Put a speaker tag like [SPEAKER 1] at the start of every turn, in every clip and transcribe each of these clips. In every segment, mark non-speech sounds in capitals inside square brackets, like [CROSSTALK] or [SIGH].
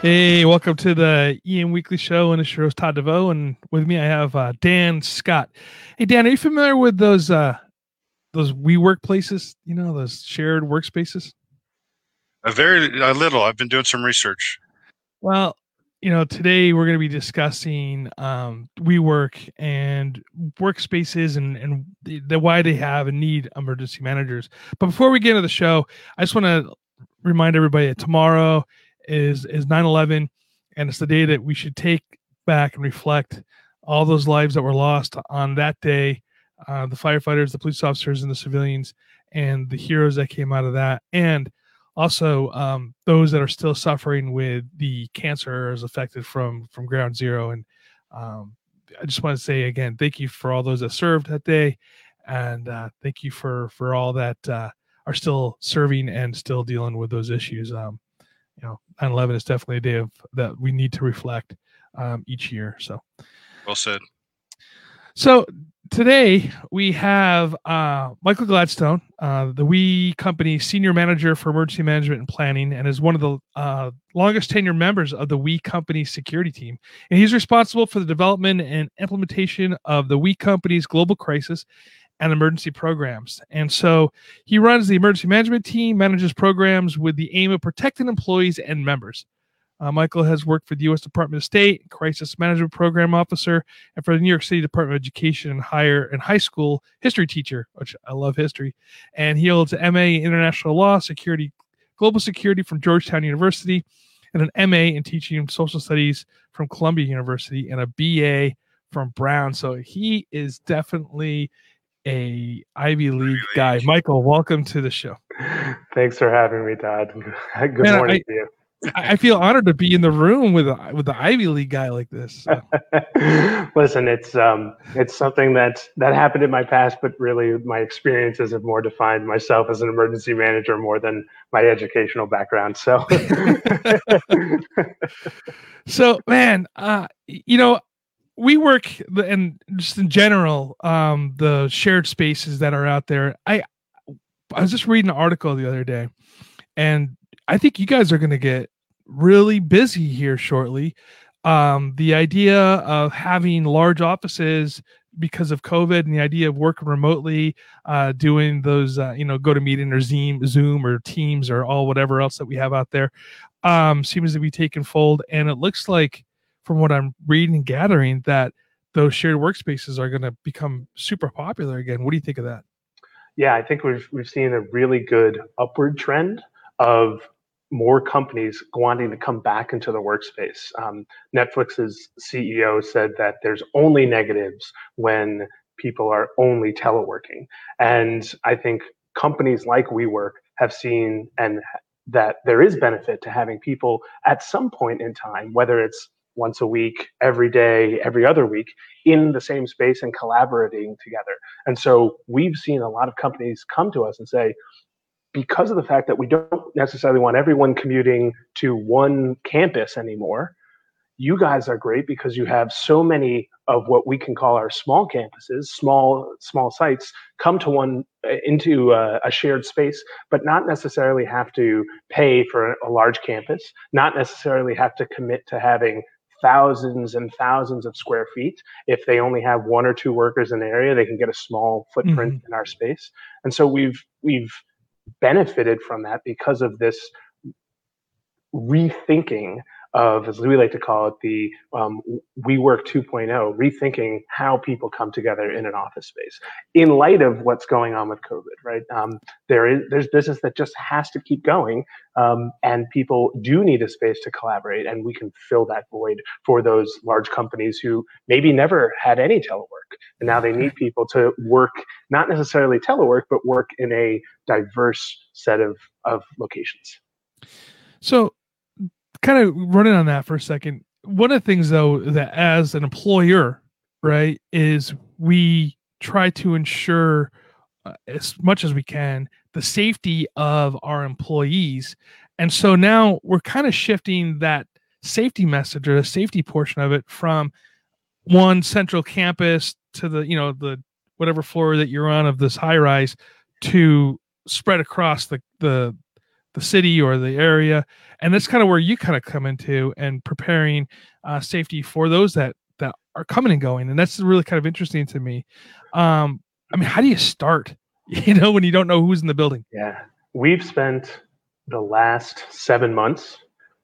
[SPEAKER 1] Hey, welcome to the EM Weekly Show, and it's your host Todd DeVoe, and with me I have uh, Dan Scott. Hey, Dan, are you familiar with those uh, those WeWork places? You know, those shared workspaces.
[SPEAKER 2] A very a little. I've been doing some research.
[SPEAKER 1] Well, you know, today we're going to be discussing um, WeWork and workspaces and and the, the why they have and need emergency managers. But before we get into the show, I just want to remind everybody that tomorrow is is 9/11 and it's the day that we should take back and reflect all those lives that were lost on that day uh, the firefighters the police officers and the civilians and the heroes that came out of that and also um, those that are still suffering with the cancers affected from from ground zero and um, i just want to say again thank you for all those that served that day and uh, thank you for for all that uh, are still serving and still dealing with those issues um, you know 9-11 is definitely a day of that we need to reflect um, each year so.
[SPEAKER 2] Well said.
[SPEAKER 1] So today we have uh, michael gladstone uh, the we company senior manager for emergency management and planning and is one of the uh, longest tenure members of the we company security team. And he's responsible for the development and implementation of the we company's global crisis and emergency programs. And so he runs the emergency management team, manages programs with the aim of protecting employees and members. Uh, Michael has worked for the U.S. Department of State, Crisis Management Program Officer, and for the New York City Department of Education and higher and high school history teacher, which I love history. And he holds an MA in International Law, Security, Global Security from Georgetown University, and an MA in Teaching Social Studies from Columbia University, and a BA from Brown. So he is definitely a Ivy League guy. Michael, welcome to the show. [LAUGHS]
[SPEAKER 3] Thanks for having me, Todd. [LAUGHS] Good Man, morning I, to you.
[SPEAKER 1] I feel honored to be in the room with with the Ivy League guy like this. So. [LAUGHS]
[SPEAKER 3] Listen, it's um, it's something that that happened in my past, but really my experiences have more defined myself as an emergency manager more than my educational background. So,
[SPEAKER 1] so man, uh, you know, we work and just in general um the shared spaces that are out there. I i was just reading an article the other day and i think you guys are going to get really busy here shortly. Um the idea of having large offices because of covid and the idea of working remotely uh doing those uh, you know go to meeting or zoom zoom or teams or all whatever else that we have out there um seems to be taking fold. And it looks like from what I'm reading and gathering, that those shared workspaces are going to become super popular again. What do you think of that?
[SPEAKER 3] Yeah, I think we've we've seen a really good upward trend of more companies wanting to come back into the workspace. Um, Netflix's CEO said that there's only negatives when people are only teleworking, and I think companies like WeWork have seen and that there is benefit to having people at some point in time, whether it's once a week, every day, every other week in the same space and collaborating together. And so we've seen a lot of companies come to us and say, because of the fact that we don't necessarily want everyone commuting to one campus anymore, you guys are great because you have so many of what we can call our small campuses, small small sites, come to one uh, into a, a, shared space, but not necessarily have to pay for a large campus, not necessarily have to commit to having thousands and thousands of square feet. If they only have one or two workers in the area, they can get a small footprint mm-hmm. in our space. And so we've we've benefited from that because of this rethinking of, as we like to call it, the um, WeWork 2.0, rethinking how people come together in an office space in light of what's going on with COVID, right? Um, there is there's business that just has to keep going, um, and people do need a space to collaborate, and we can fill that void for those large companies who maybe never had any telework, and now they need [LAUGHS] people to work not necessarily telework, but work in a diverse set of of locations.
[SPEAKER 1] So kind of running on that for a second one of the things though that as an employer, right, is we try to ensure uh, as much as we can the safety of our employees. And so now we're kind of shifting that safety message or the safety portion of it from one central campus to the, you know, the whatever floor that you're on of this high rise to spread across the the the city or the area. And that's kind of where you kind of come into and preparing uh, safety for those that that are coming and going. And that's really kind of interesting to me. Um i mean how do you start? [LAUGHS] You know when you don't know who's in the building.
[SPEAKER 3] Yeah. We've spent the last seven months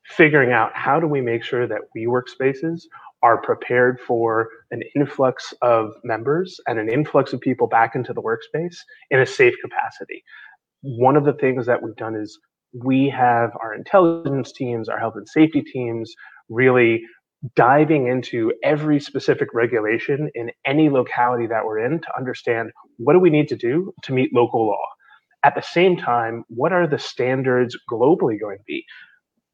[SPEAKER 3] figuring out how do we make sure that we workspaces are prepared for an influx of members and an influx of people back into the workspace in a safe capacity. One of the things that we've done is we have our intelligence teams, our health and safety teams really diving into every specific regulation in any locality that we're in to understand what do we need to do to meet local law. At the same time, what are the standards globally going to be?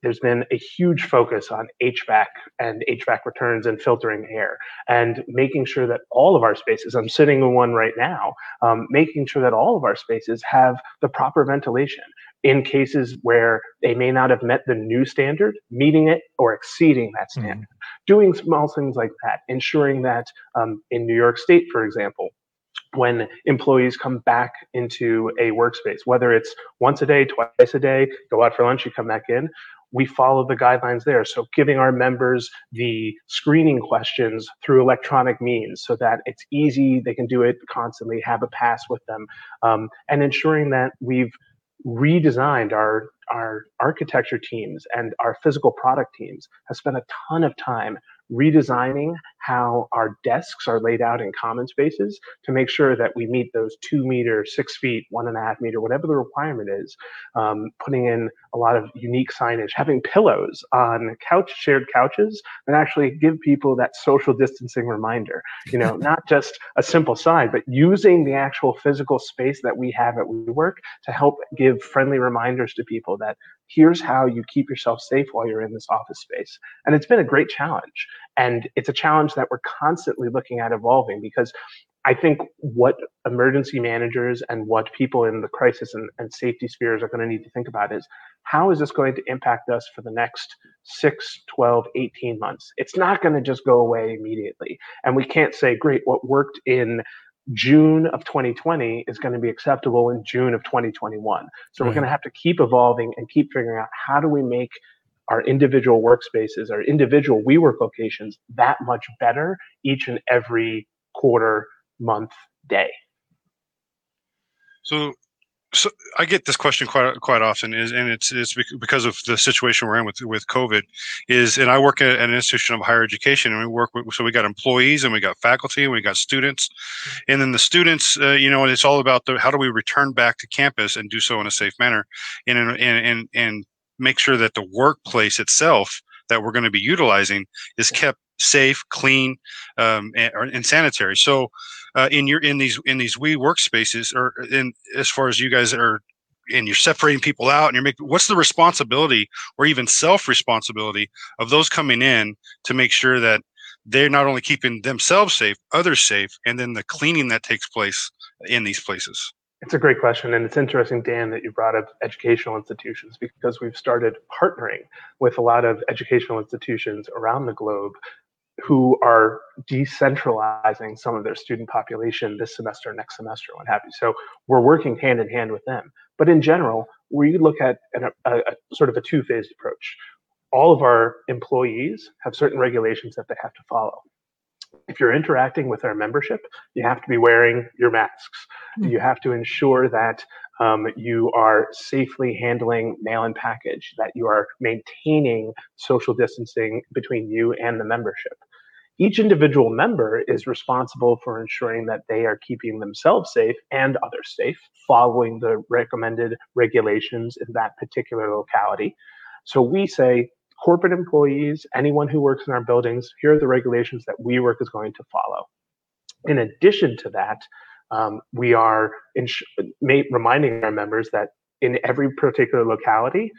[SPEAKER 3] there's been a huge focus on HVAC and HVAC returns and filtering air and making sure that all of our spaces, I'm sitting in one right now, um, making sure that all of our spaces have the proper ventilation in cases where they may not have met the new standard, meeting it or exceeding that mm-hmm. standard. Mm-hmm. Doing small things like that, ensuring that um, in New York State, for example, when employees come back into a workspace, whether it's once a day, twice a day, go out for lunch, you come back in, we follow the guidelines there. So giving our members the screening questions through electronic means so that it's easy, they can do it constantly, have a pass with them, um, and ensuring that we've redesigned our our architecture teams and our physical product teams have spent a ton of time redesigning how our desks are laid out in common spaces to make sure that we meet those two meter, six feet, one and a half meter, whatever the requirement is. Um, putting in a lot of unique signage, having pillows on couch shared couches that actually give people that social distancing reminder. You know, [LAUGHS] not just a simple sign, but using the actual physical space that we have at WeWork to help give friendly reminders to people that here's how you keep yourself safe while you're in this office space. And it's been a great challenge. And it's a challenge that we're constantly looking at evolving because I think what emergency managers and what people in the crisis and, and safety spheres are going to need to think about is how is this going to impact us for the next 6, 12, 18 months? It's not going to just go away immediately. And we can't say, great, what worked in June of 2020 is going to be acceptable in June of 2021. So right. we're going to have to keep evolving and keep figuring out how do we make our individual workspaces, our individual WeWork locations that much better each and every quarter, month, day.
[SPEAKER 2] So so I get this question quite quite often, is and it's it's because of the situation we're in with with COVID. Is and I work at an institution of higher education, and we work with so we got employees and we got faculty and we got students, and then the students, uh, you know, and it's all about the how do we return back to campus and do so in a safe manner, and and and and make sure that the workplace itself that we're going to be utilizing is kept safe, clean, um, and, and sanitary. So uh, in your in these in these we workspaces or in as far as you guys are and you're separating people out and you're making what's the responsibility or even self responsibility of those coming in to make sure that they're not only keeping themselves safe others safe and then the cleaning that takes place in these places
[SPEAKER 3] it's a great question and it's interesting dan that you brought up educational institutions because we've started partnering with a lot of educational institutions around the globe who are decentralizing some of their student population this semester, next semester, what have you. So we're working hand in hand with them. But in general, we look at a, a, a sort of a two-phased approach. All of our employees have certain regulations that they have to follow. If you're interacting with our membership, you have to be wearing your masks. Mm-hmm. You have to ensure that um, you are safely handling mail and package, that you are maintaining social distancing between you and the membership each individual member is responsible for ensuring that they are keeping themselves safe and others safe, following the recommended regulations in that particular locality. So we say, corporate employees, anyone who works in our buildings, here are the regulations that WeWork is going to follow. In addition to that, um, we are ins- reminding our members that in every particular locality,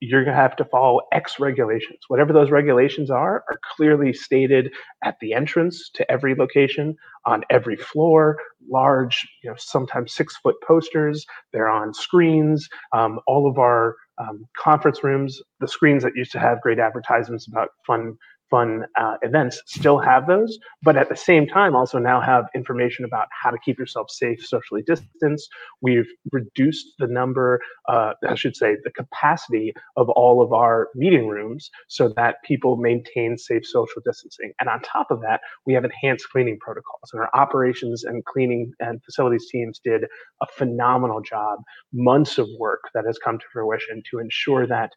[SPEAKER 3] you're going to have to follow X regulations. Whatever those regulations are, are clearly stated at the entrance to every location, on every floor, large, you know, sometimes six foot posters. They're on screens. Um, all of our um, conference rooms, the screens that used to have great advertisements about fun fun uh, events still have those, but at the same time also now have information about how to keep yourself safe, socially distanced. We've reduced the number, uh, I should say, the capacity of all of our meeting rooms so that people maintain safe social distancing. And on top of that, we have enhanced cleaning protocols, and our operations and cleaning and facilities teams did a phenomenal job, months of work that has come to fruition to ensure that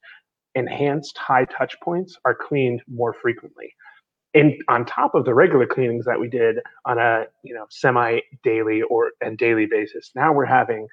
[SPEAKER 3] enhanced high touch points are cleaned more frequently. And on top of the regular cleanings that we did on a you know semi daily or and daily basis, now we're having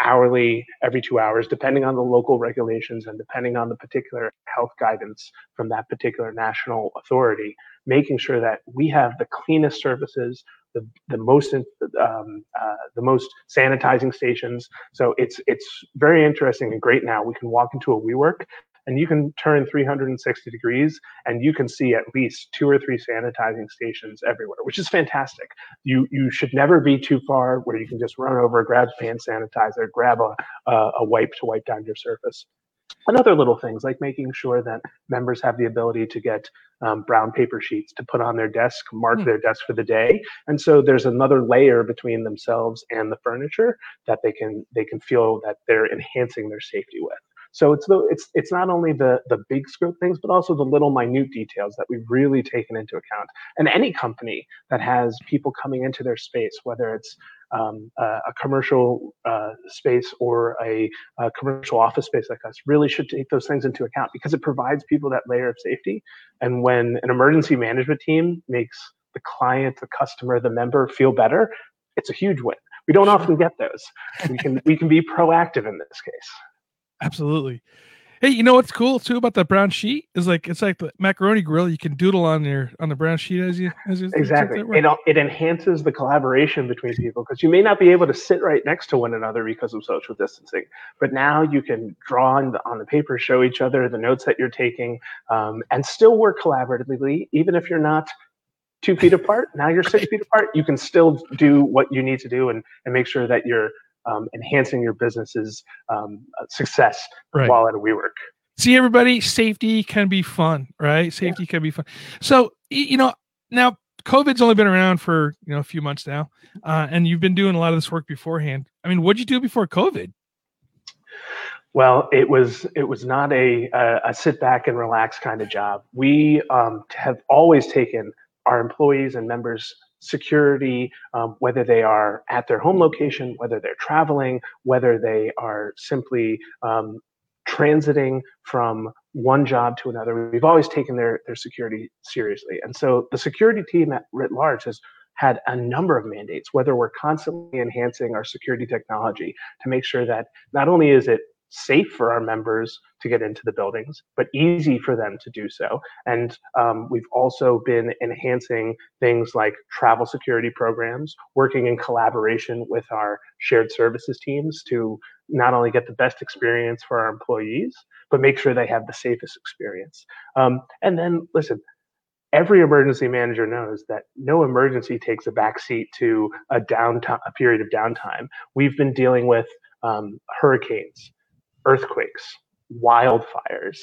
[SPEAKER 3] hourly every two hours, depending on the local regulations and depending on the particular health guidance from that particular national authority, making sure that we have the cleanest services, the, the most um, uh, the most sanitizing stations. So it's it's very interesting and great now. We can walk into a WeWork and you can turn 360 degrees and you can see at least two or three sanitizing stations everywhere, which is fantastic. You you should never be too far where you can just run over, grab a hand sanitizer, grab a, a, a wipe to wipe down your surface and other little things like making sure that members have the ability to get um, brown paper sheets to put on their desk, mark mm. their desk for the day, and so there's another layer between themselves and the furniture that they can they can feel that they're enhancing their safety with. So it's the it's it's not only the the big scope things, but also the little minute details that we've really taken into account. And any company that has people coming into their space, whether it's um, a, a, commercial uh, space or a, a, commercial office space like us really should take those things into account because it provides people that layer of safety. And when an emergency management team makes the client, the customer, the member feel better, it's a huge win. We don't often get those. We can we can be proactive in this case.
[SPEAKER 1] Absolutely. Hey, you know what's cool too about the brown sheet is like it's like the macaroni grill. You can doodle on your on the brown sheet as you as you
[SPEAKER 3] exactly. It it enhances the collaboration between people because you may not be able to sit right next to one another because of social distancing, but now you can draw on the, on the paper, show each other the notes that you're taking, um, and still work collaboratively, even if you're not two feet apart. Now you're six feet apart. You can still do what you need to do and and make sure that you're um, enhancing your business's um, success right. while at a WeWork.
[SPEAKER 1] See, everybody, safety can be fun, right? Safety yeah. can be fun. So, you know, now COVID's only been around for you know a few months now, uh, and you've been doing a lot of this work beforehand. I mean, what'd you do before COVID?
[SPEAKER 3] Well, it was it was not a a, a sit back and relax kind of job. We um, have always taken our employees and members security, um, whether they are at their home location, whether they're traveling, whether they are simply um, transiting from one job to another. We've always taken their, their security seriously. And so the security team at writ large has had a number of mandates, whether we're constantly enhancing our security technology to make sure that not only is it safe for our members to get into the buildings, but easy for them to do so. And um, we've also been enhancing things like travel security programs, working in collaboration with our shared services teams to not only get the best experience for our employees, but make sure they have the safest experience. Um, and then, listen, every emergency manager knows that no emergency takes a backseat to a downtime, a period of downtime. We've been dealing with um, hurricanes, earthquakes, wildfires.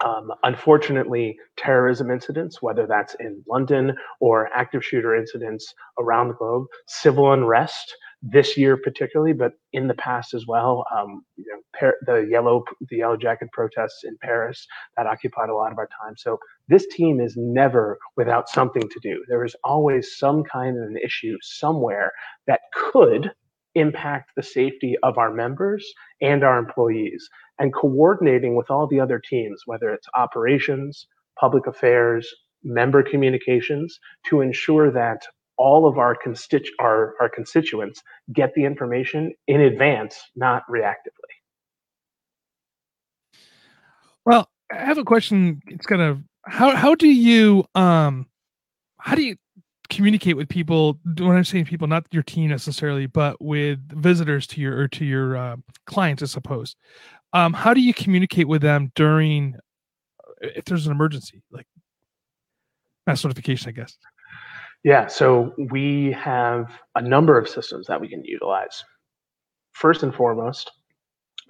[SPEAKER 3] Um, unfortunately, terrorism incidents, whether that's in London or active shooter incidents around the globe, civil unrest this year particularly, but in the past as well. Um, you know, the yellow the yellow jacket protests in Paris that occupied a lot of our time. So this team is never without something to do. There is always some kind of an issue somewhere that could impact the safety of our members and our employees and coordinating with all the other teams whether it's operations public affairs member communications to ensure that all of our, constitu- our, our constituents get the information in advance not reactively.
[SPEAKER 1] Well i have a question. It's kind of how how do you um how do you communicate with people when i'm saying people not your team necessarily but with visitors to your or to your uh, clients i suppose um, how do you communicate with them during if there's an emergency, like mass notification, I guess?
[SPEAKER 3] Yeah, so we have a number of systems that we can utilize. First and foremost,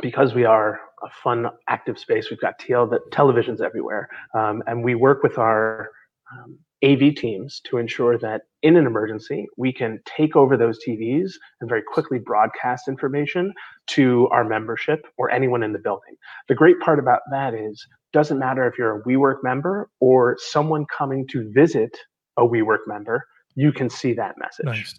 [SPEAKER 3] because we are a fun, active space, we've got TL, televisions everywhere, um, and we work with our um, AV teams to ensure that in an emergency, we can take over those TVs and very quickly broadcast information to our membership or anyone in the building. The great part about that is doesn't matter if you're a WeWork member or someone coming to visit a WeWork member, you can see that message. Nice.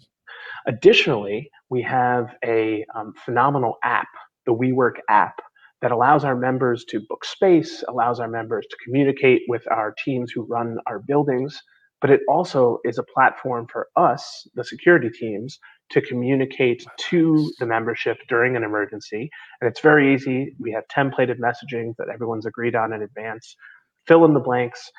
[SPEAKER 3] Additionally, we have a um, phenomenal app, the WeWork app, that allows our members to book space, allows our members to communicate with our teams who run our buildings, but it also is a platform for us, the security teams, to communicate to the membership during an emergency. And it's very easy. We have templated messaging that everyone's agreed on in advance. Fill in the blanks,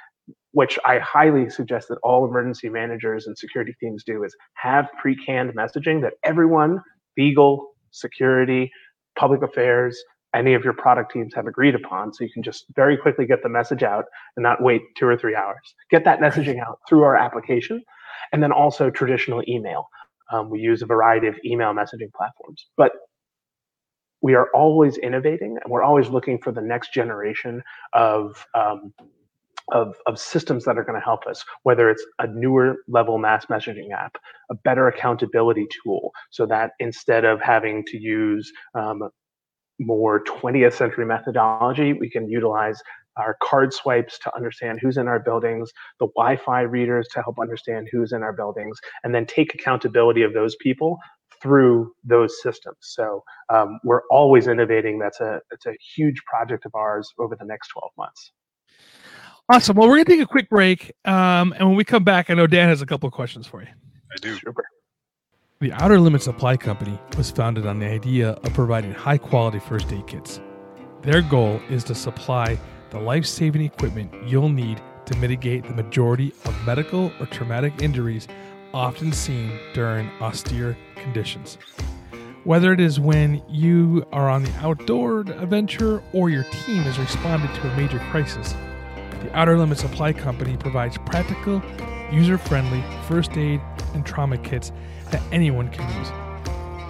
[SPEAKER 3] which I highly suggest that all emergency managers and security teams do is have pre-canned messaging that everyone, legal, security, public affairs, any of your product teams have agreed upon. So you can just very quickly get the message out and not wait two or three hours. Get that messaging out through our application. And then also traditional email. Um, we use a variety of email messaging platforms, but we are always innovating and we're always looking for the next generation of um, of, of systems that are going to help us, whether it's a newer level mass messaging app, a better accountability tool, so that instead of having to use um, more 20th century methodology, we can utilize our card swipes to understand who's in our buildings, the Wi Fi readers to help understand who's in our buildings, and then take accountability of those people through those systems. So um, we're always innovating. That's a, that's a huge project of ours over the next 12 months.
[SPEAKER 1] Awesome. Well, we're going to take a quick break. Um, and when we come back, I know Dan has a couple of questions for you.
[SPEAKER 2] I do.
[SPEAKER 3] Super.
[SPEAKER 1] The Outer Limits Supply Company was founded on the idea of providing high quality first aid kits. Their goal is to supply the life saving equipment you'll need to mitigate the majority of medical or traumatic injuries often seen during austere conditions. Whether it is when you are on the outdoor adventure or your team has responded to a major crisis, the Outer Limits Supply Company provides practical, user friendly first aid and trauma kits that anyone can use.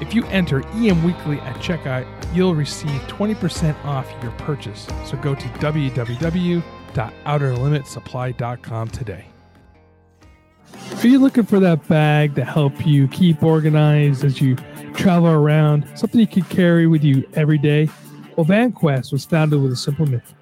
[SPEAKER 1] If you enter EM Weekly at checkout, you'll receive 20% off your purchase. So go to www.outerlimitsupply.com today. Are you looking for that bag to help you keep organized as you travel around? Something you could carry with you every day? Well, VanQuest was founded with a simple mission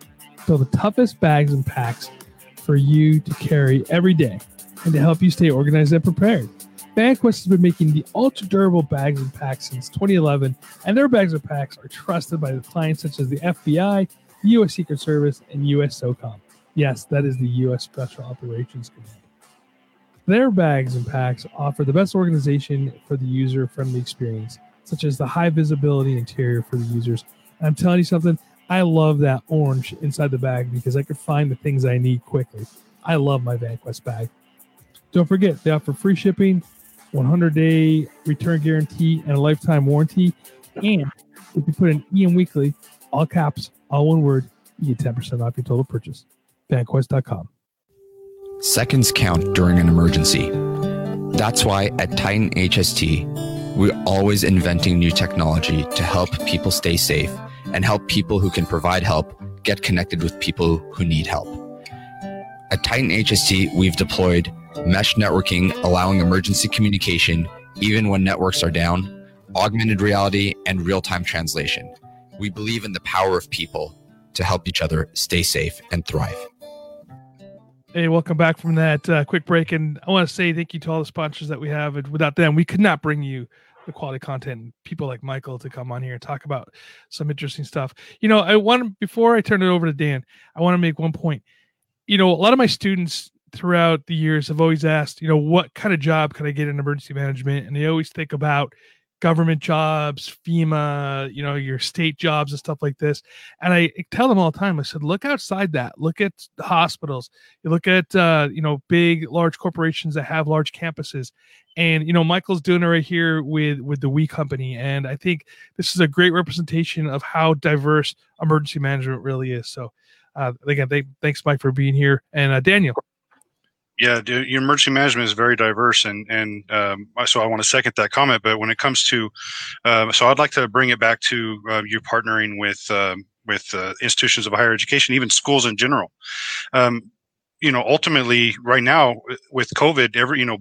[SPEAKER 1] build the toughest bags and packs for you to carry every day and to help you stay organized and prepared. VanQuest has been making the ultra durable bags and packs since 2011, and their bags and packs are trusted by the clients such as the FBI, the U.S. Secret Service, and U.S. SOCOM. Yes, that is the U.S. Special Operations Command. Their bags and packs offer the best organization for the user friendly experience, such as the high visibility interior for the users. And I'm telling you something, I love that orange inside the bag because I can find the things I need quickly. I love my VanQuest bag. Don't forget, they offer free shipping 100 day return guarantee, and a lifetime warranty. And if you put in EM Weekly, all caps, all one word, you get 10% off your total purchase. VanQuest.com.
[SPEAKER 4] Seconds count during an emergency. That's why at Titan HST, we're always inventing new technology to help people stay safe and help people who can provide help get connected with people who need help. At Titan HST, we've deployed mesh networking, allowing emergency communication even when networks are down, augmented reality, and real time translation. We believe in the power of people to help each other stay safe and thrive.
[SPEAKER 1] Hey, welcome back from that uh, quick break. And I want to say thank you to all the sponsors that we have. Without them, we could not bring you the quality content people like Michael to come on here and talk about some interesting stuff. You know, I want before I turn it over to Dan, I want to make one point. You know, a lot of my students throughout the years have always asked, you know, what kind of job can I get in emergency management? And they always think about government jobs, FEMA, you know, your state jobs and stuff like this. And I tell them all the time, I said, look outside that. Look at hospitals. You look at uh, you know, big, large corporations that have large campuses. And you know, Michael's doing it right here with with the We Company. And I think this is a great representation of how diverse emergency management really is. So uh, again, they, thanks Mike for being here. And uh, Daniel.
[SPEAKER 2] Yeah, your emergency management is very diverse, and and um, so I want to second that comment. But when it comes to, uh, so I'd like to bring it back to uh, you partnering with um, with uh, institutions of higher education, even schools in general. Um, you know, ultimately, right now with COVID, every you know,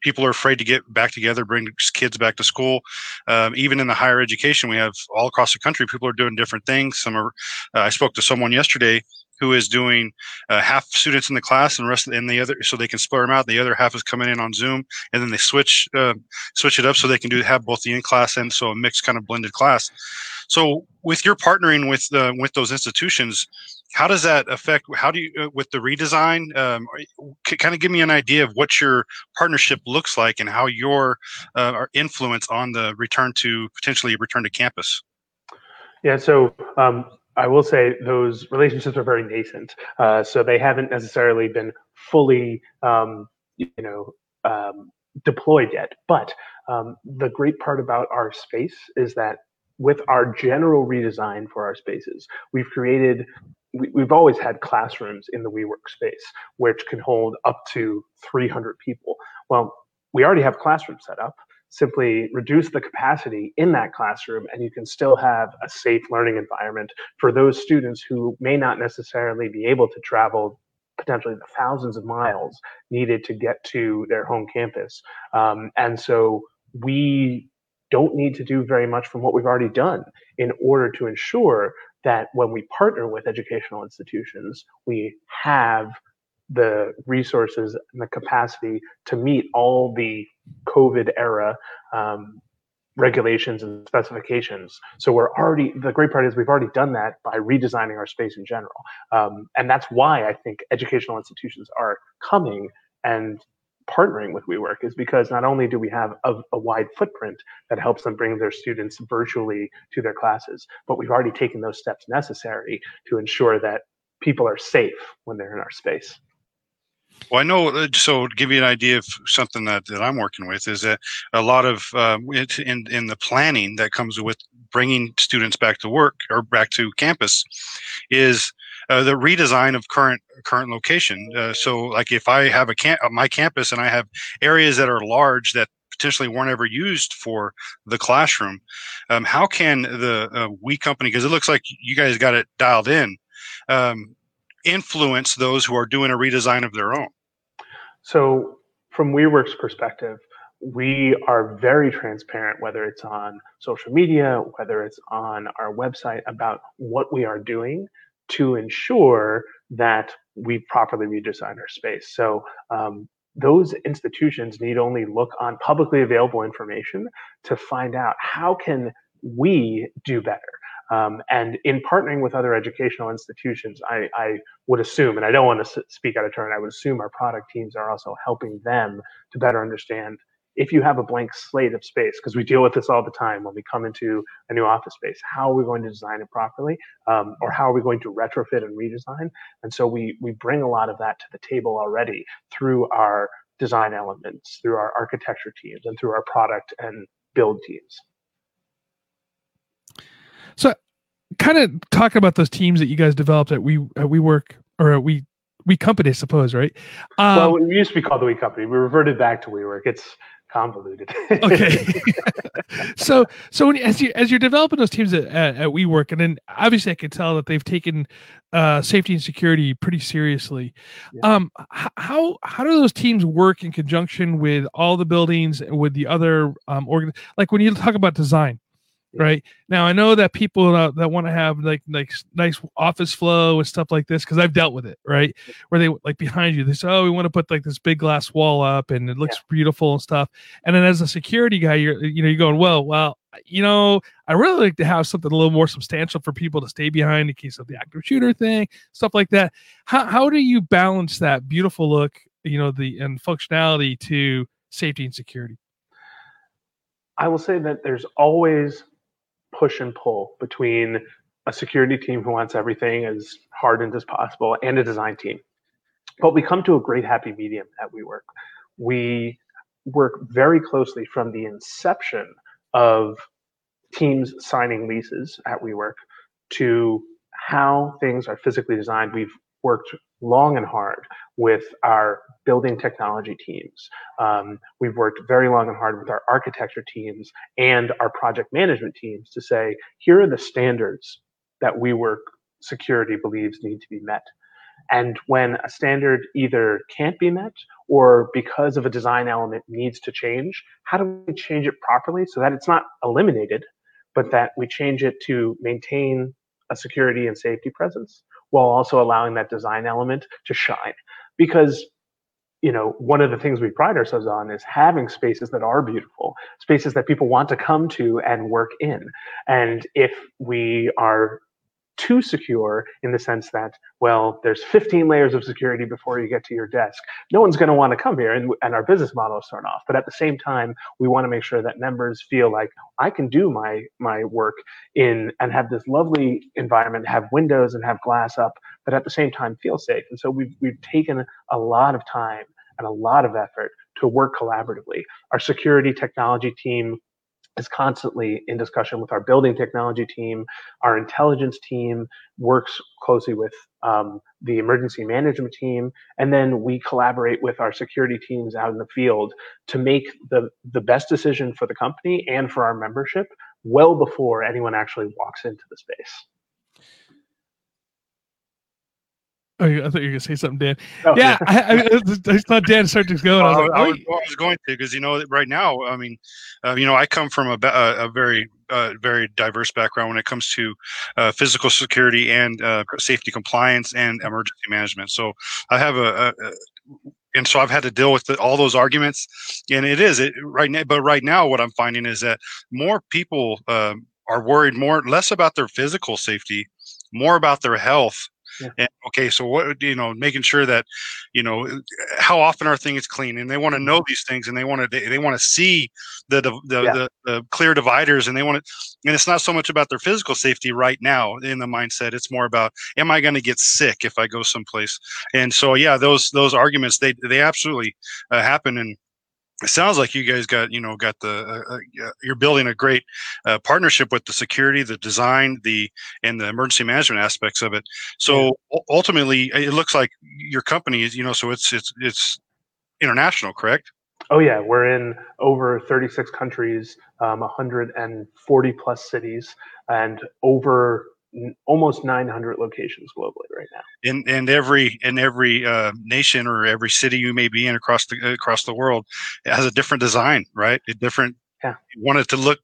[SPEAKER 2] people are afraid to get back together, bring kids back to school. Um, even in the higher education, we have all across the country, people are doing different things. Some are. Uh, I spoke to someone yesterday who is doing uh, half students in the class and rest of the, other so they can split them out. The other half is coming in on zoom and then they switch uh, switch it up so they can do have both the in class and so a mixed kind of blended class. So with your partnering with the with those institutions how does that affect how do you uh, with the redesign um, kind of give me an idea of what your partnership looks like and how your uh, influence on the return to potentially return to campus?
[SPEAKER 3] Yeah so um, I will say those relationships are very nascent, uh, so they haven't necessarily been fully, um, you know, um, deployed yet. But um, the great part about our space is that with our general redesign for our spaces, we've created. We, have always had classrooms in the WeWork space, which can hold up to 300 people. Well, we already have classrooms set up simply reduce the capacity in that classroom and you can still have a safe learning environment for those students who may not necessarily be able to travel potentially the thousands of miles needed to get to their home campus. Um, and so we don't need to do very much from what we've already done in order to ensure that when we partner with educational institutions we have the resources and the capacity to meet all the COVID era um, regulations and specifications. So we're already the great part is we've already done that by redesigning our space in general, um, and that's why I think educational institutions are coming and partnering with WeWork is because not only do we have a, a, wide footprint that helps them bring their students virtually to their classes, but we've already taken those steps necessary to ensure that people are safe when they're in our space.
[SPEAKER 2] Well, I know. Uh, so, to give you an idea of something that, that I'm working with is that a lot of um, in in the planning that comes with bringing students back to work or back to campus is uh, the redesign of current current location. Uh, so, like if I have a camp, my campus, and I have areas that are large that potentially weren't ever used for the classroom, um, how can the uh, we company? Because it looks like you guys got it dialed in. Um, influence those who are doing a redesign of their own?
[SPEAKER 3] So, from WeWork's perspective, we are very transparent, whether it's on social media, whether it's on our website, about what we are doing to ensure that we properly redesign our space. So, um, those institutions need only look on publicly available information to find out how can we do better um, and in partnering with other educational institutions, I, I would assume, and I don't want to speak out of turn, I would assume our product teams are also helping them to better understand if you have a blank slate of space, because we deal with this all the time when we come into a new office space, how are we going to design it properly? Um, or how are we going to retrofit and redesign? And so we, we bring a lot of that to the table already through our design elements, through our architecture teams, and through our product and build teams.
[SPEAKER 1] So, kind of talking about those teams that you guys developed at we at we work or at we we company, I suppose, right?
[SPEAKER 3] Um, well, we used to be called the We Company. We reverted back to WeWork. It's convoluted.
[SPEAKER 1] okay. [LAUGHS] [LAUGHS] so, so when, as you as you're developing those teams at, at, at WeWork, and then obviously I can tell that they've taken uh, safety and security pretty seriously. Yeah. Um, how how do those teams work in conjunction with all the buildings with the other um, organ? Like when you talk about design, right? Now i know that people uh, that want to have like like nice office flow and stuff like this because i've dealt with it right? Where they like behind you they say oh we want to put like this big glass wall up and it looks yeah. beautiful and stuff. And then as a security guy you're you know you're going well well you know i really like to have something a little more substantial for people to stay behind in case of the active shooter thing stuff like that. How, how do you balance that beautiful look you know the and functionality to safety and security?
[SPEAKER 3] I will say that there's always push and pull between a security team who wants everything as hardened as possible and a design team. But we come to a great happy medium at WeWork. We work very closely from the inception of teams signing leases at WeWork to how things are physically designed. We've worked long and hard with our building technology teams. Um, we've worked very long and hard with our architecture teams and our project management teams to say, here are the standards that WeWork security believes need to be met. And when a standard either can't be met or because of a design element needs to change, how do we change it properly so that it's not eliminated, but that we change it to maintain a security and safety presence while also allowing that design element to shine? Because you know, one of the things we pride ourselves on is having spaces that are beautiful, spaces that people want to come to and work in. And if we are too secure in the sense that, well, there's 15 layers of security before you get to your desk. No one's going to want to come here, and, and our business model is thrown off. But at the same time, we want to make sure that members feel like I can do my my work in and have this lovely environment, have windows and have glass up, but at the same time feel safe. And so we've we've taken a lot of time and a lot of effort to work collaboratively. Our security technology team is constantly in discussion with our building technology team. Our intelligence team works closely with um, the emergency management team, and then we collaborate with our security teams out in the field to make the the best decision for the company and for our membership well before anyone actually walks into the space.
[SPEAKER 1] Oh, I thought you were gonna say something, Dan. Oh, yeah, yeah. I, I, I, thought Dan started to go. I was, like,
[SPEAKER 2] I, was, I was going to because you know right now, I mean, uh, you know, I come from a, a, a very uh, very diverse background when it comes to uh, physical security and uh, safety compliance and emergency management. So I have a, a and so I've had to deal with the, all those arguments, and it is it right now. But right now, what I'm finding is that more people um, are worried more less about their physical safety, more about their health yeah. And, okay, so what you know, making sure that you know how often our thing is clean, and they want to know these things, and they want to they, they want to see the the, the, yeah. the, the clear dividers, and they want to. And it's not so much about their physical safety right now in the mindset. It's more about am I going to get sick if I go someplace? And so yeah, those those arguments they they absolutely uh, happen, and it sounds like you guys got you know got the uh, uh, you're building a great uh, partnership with the security the design the and the emergency management aspects of it. So yeah. ultimately it looks like your company is you know so it's it's it's international correct?
[SPEAKER 3] Oh yeah. We're in over 36 countries um, 140 plus cities and over almost 900 locations globally right now.
[SPEAKER 2] In in every in every uh, nation or every city you may be in across the across the world, it has a different design, right? A different. Yeah. You want it to look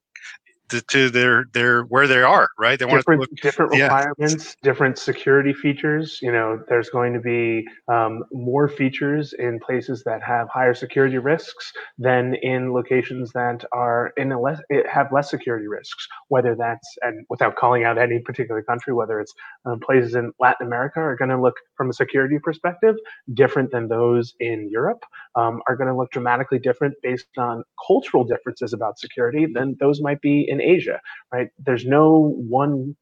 [SPEAKER 2] to, to their their where they are right they want
[SPEAKER 3] different
[SPEAKER 2] look,
[SPEAKER 3] different requirements yeah. different security features you know there's going to be um, more features in places that have higher security risks than in locations that are in a less have less security risks whether that's and without calling out any particular country whether it's um, places in latin america are going to look from a security perspective different than those in europe um, are going to look dramatically different based on cultural differences about security than those might be in Asia, right? There's no one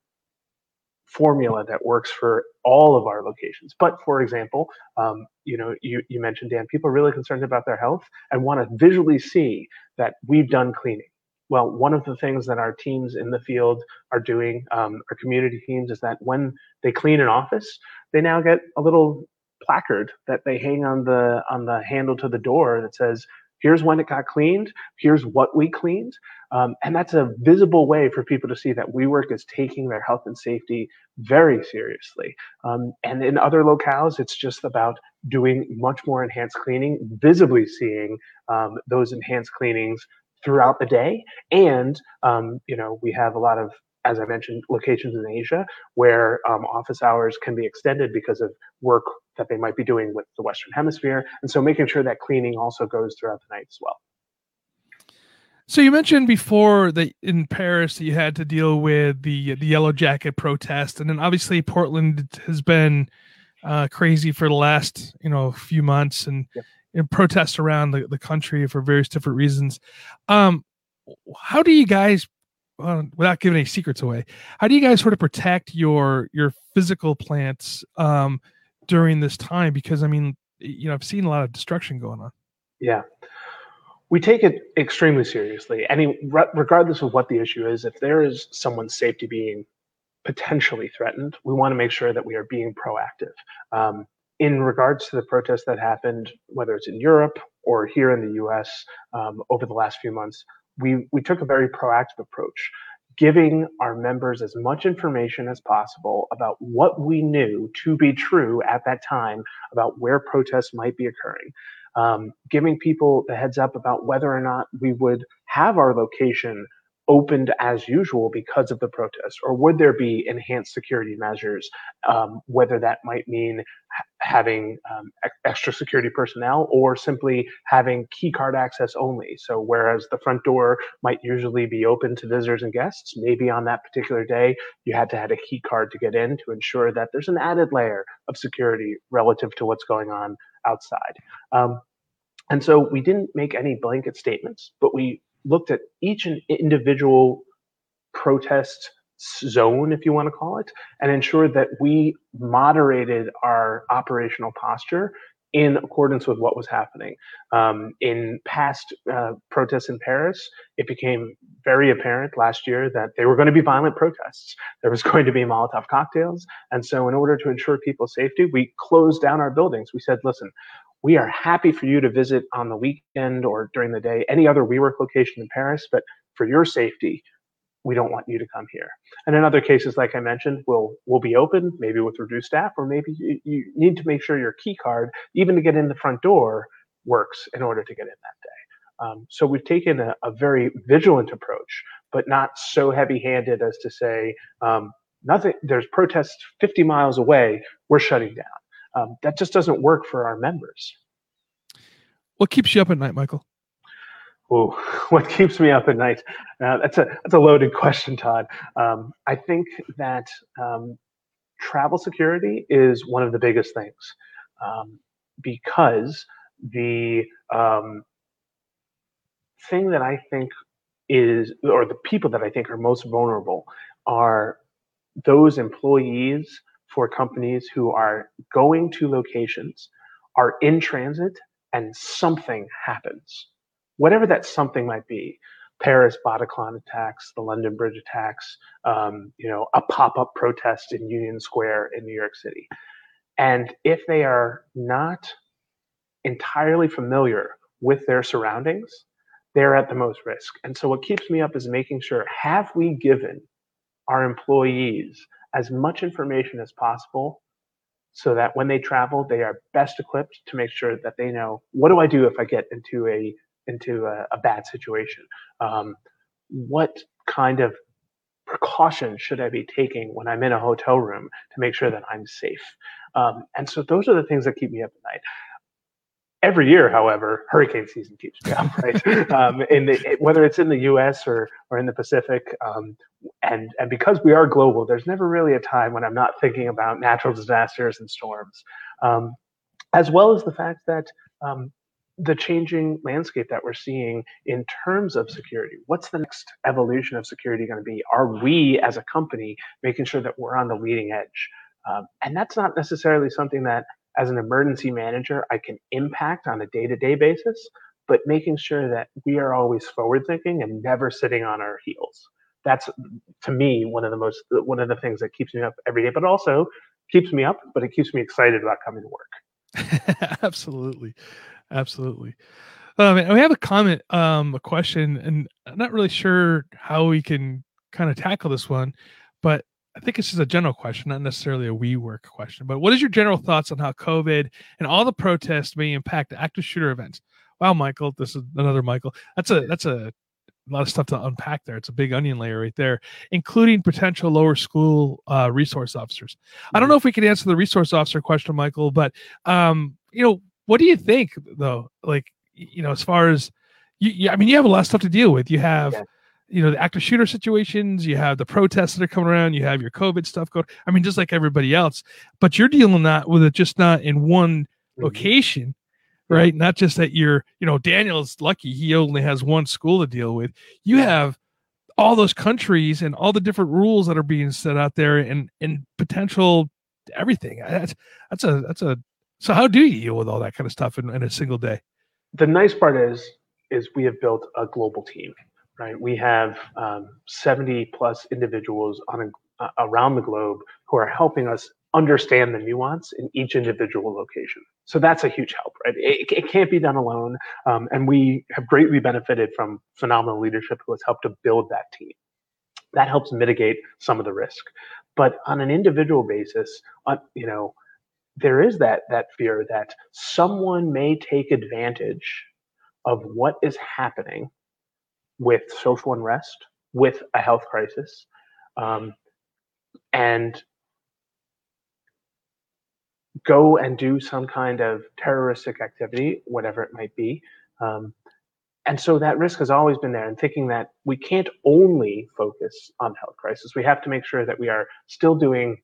[SPEAKER 3] formula that works for all of our locations. But for example, um, you know, you, you mentioned Dan, people are really concerned about their health and want to visually see that we've done cleaning. Well, one of the things that our teams in the field are doing, um, our community teams, is that when they clean an office, they now get a little placard that they hang on the on the handle to the door that says here's when it got cleaned here's what we cleaned um, and that's a visible way for people to see that WeWork is taking their health and safety very seriously. Um, and in other locales, it's just about doing much more enhanced cleaning, visibly seeing um, those enhanced cleanings throughout the day. And, um, you know, we have a lot of as I mentioned, locations in Asia where um, office hours can be extended because of work that they might be doing with the Western Hemisphere. And so making sure that cleaning also goes throughout the night as well.
[SPEAKER 1] So you mentioned before that in Paris you had to deal with the the yellow jacket protest, and then obviously Portland has been uh, crazy for the last you know few months and, yep. and protests around the, the country for various different reasons. Um, how do you guys well, without giving any secrets away, how do you guys sort of protect your your physical plants um, during this time? Because I mean, you know, I've seen a lot of destruction going on.
[SPEAKER 3] Yeah, we take it extremely seriously. Any regardless of what the issue is, if there is someone's safety being potentially threatened, we want to make sure that we are being proactive. Um, in regards to the protests that happened, whether it's in Europe or here in the U.S. Um, over the last few months, we, we took a very proactive approach, giving our members as much information as possible about what we knew to be true at that time about where protests might be occurring. Um, giving people the heads up about whether or not we would have our location opened as usual because of the protest, or would there be enhanced security measures? Um, whether that might mean ha- having um, extra security personnel or simply having key card access only. So, whereas the front door might usually be open to visitors and guests, maybe on that particular day you had to have a key card to get in to ensure that there's an added layer of security relative to what's going on outside. Um, and so we didn't make any blanket statements, but we looked at each individual protest zone, if you want to call it, and ensured that we moderated our operational posture in accordance with what was happening. Um, in past uh, protests in Paris, it became very apparent last year that there were going to be violent protests. There was [LAUGHS] going to be Molotov cocktails. And so, in order to ensure people's safety, we closed down our buildings. We said, listen, we are happy for you to visit on the weekend or during the day any other WeWork location in Paris, but for your safety, we don't want you to come here. And in other cases, like I mentioned, we'll we'll be open, maybe with reduced staff, or maybe you, need to make sure your key card, even to get in the front door, works in order to get in that day. Um, so we've taken a, a, very vigilant approach, but not so heavy-handed as to say um, nothing. There's protests 50 miles away. We're shutting down um, that just doesn't work for our members.
[SPEAKER 1] What keeps you up at night, Michael?
[SPEAKER 3] Oh, [LAUGHS] what keeps me up at night? Uh, that's a that's a loaded question, Todd. Um, I think that um, travel security is one of the biggest things um, because the um, thing that I think is, or the people that I think are most vulnerable, are those employees for companies who are going to locations, are in transit, and something happens. Whatever that something might be, Paris Bataclan attacks, the London Bridge attacks, um, you know, a pop-up protest in Union Square in New York City. And if they are not entirely familiar with their surroundings, they're at the most risk. And so what keeps me up is making sure have we given our employees as much information as possible so that when they travel they are best equipped to make sure that they know what do i do if i get into a into a, a bad situation? Um, what kind of precautions should i be taking when i'm in a hotel room to make sure that i'm safe? Um, and so those are the things that keep me up at night every year, however, hurricane season keeps me up, right? um, in the, whether it's in the U.S. or or in the Pacific, um, and and because we are global, there's never really a time when I'm not thinking about natural disasters and storms, um, as well as the fact that. Um, the changing landscape that we're seeing in terms of security. What's the next evolution of security going to be? Are we as a company making sure that we're on the leading edge? Um, and that's not necessarily something that as an emergency manager, I can impact on a day to day basis, but making sure that we are always forward thinking and never sitting on our heels. That's to me one of the most one of the things that keeps me up every day, but also keeps me up, but it keeps me excited about coming to work. [LAUGHS]
[SPEAKER 1] absolutely, absolutely. Um, we have a comment, um, a question, and I'm not really sure how we can kind of tackle this one, but I think this is a general question, not necessarily a WeWork question, but what is your general thoughts on how COVID and all the protests may impact active shooter events? Wow, Michael, this is another Michael. That's a that's a lot of stuff to unpack there. It's a big onion layer right there, including potential lower school uh, resource officers. I don't mm-hmm. know if we can answer the resource officer question, Michael, but um, you know, what do you think though? Like, you know, as far as you, you I mean, you have a lot of stuff to deal with. You have yeah you know the active shooter situations you have the protests that are coming around you have your covid stuff going i mean just like everybody else but you're dealing that with it just not in one mm-hmm. location right? Not just that you're, you know, Daniel's lucky he only has one school to deal with. You have all those countries and all the different rules that are being set out there and and potential everything. That's that's a that's a so how do you deal with all that kind of stuff in, in a single day?
[SPEAKER 3] The nice part is is we have built a global team, right? We have um, 70 plus individuals on a, uh, around the globe who are helping us understand the nuance in each individual location. So that's a huge help, right? It, it can't be done alone. Um, and we have greatly benefited from phenomenal leadership who has helped to build that team. That helps mitigate some of the risk. But on an individual basis, uh, you know, there is that that fear that someone may take advantage of what is happening with social unrest, with a health crisis, um, and go and do some kind of terroristic activity, whatever it might be. Um, and so that risk has always been there and thinking that we can't only focus on health crisis. We have to make sure that we are still doing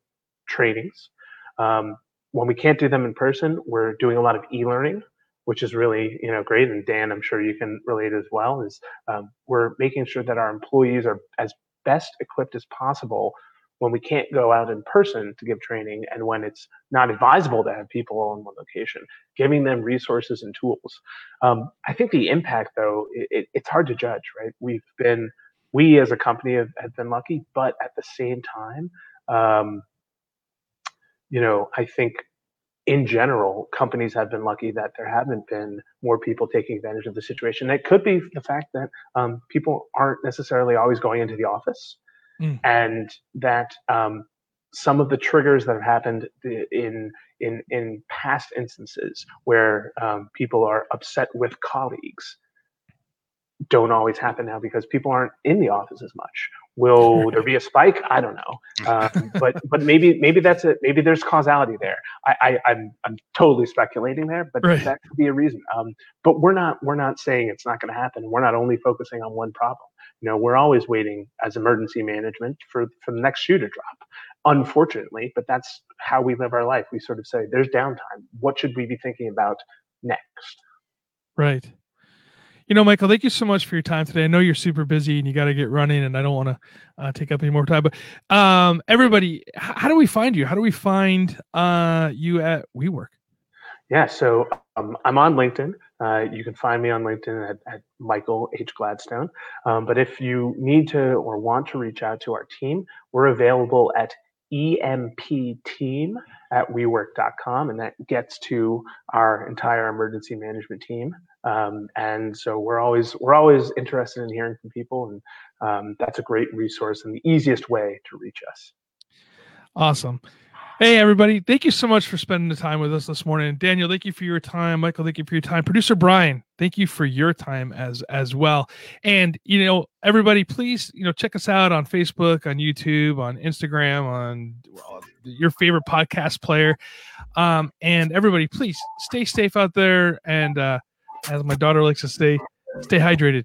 [SPEAKER 3] trainings. Um, when we can't do them in person, we're doing a lot of e-learning, which is really you know great. And Dan, I'm sure you can relate as well. Is um, we're making sure that our employees are as best equipped as possible when we can't go out in person to give training and when it's not advisable to have people all in one location, giving them resources and tools. Um, I think the impact, though, it, it, it's hard to judge, right? We've been, we as a company have, have been lucky, but at the same time, um, you know, I think in general, companies have been lucky that there haven't been more people taking advantage of the situation. It could be the fact that um, people aren't necessarily always going into the office mm. and that um, some of the triggers that have happened in in in past instances where um, people are upset with colleagues don't always happen now because people aren't in the office as much. Will there be a spike? I don't know, um, [LAUGHS] but but maybe maybe that's it. Maybe there's causality there. I, I am I'm, I'm totally speculating there, but right. that could be a reason. Um, but we're not we're not saying it's not going to happen. We're not only focusing on one problem you know we're always waiting as emergency management for for the next shoe to drop unfortunately but that's how we live our life we sort of say there's downtime what should we be thinking about next
[SPEAKER 1] right you know michael thank you so much for your time today i know you're super busy and you got to get running and i don't want to uh, take up any more time but um everybody how do we find you how do we find uh you at WeWork
[SPEAKER 3] yeah so um, i'm on linkedin uh, you can find me on LinkedIn at, at Michael H. Gladstone. Um, but if you need to or want to reach out to our team, we're available at empteam at wework.com, and that gets to our entire emergency management team. Um, and so we're always we're always interested in hearing from people, and um, that's a great resource and the easiest way to reach us.
[SPEAKER 1] Awesome. Hey, everybody. Thank you so much for spending the time with us this morning. Daniel, thank you for your time. Michael, thank you for your time. Producer Brian, thank you for your time as as well. And, you know, everybody, please, you know, check us out on Facebook, on YouTube, on Instagram, on well, your favorite podcast player. Um, and everybody, please stay safe out there. And uh, as my daughter likes to say, stay hydrated.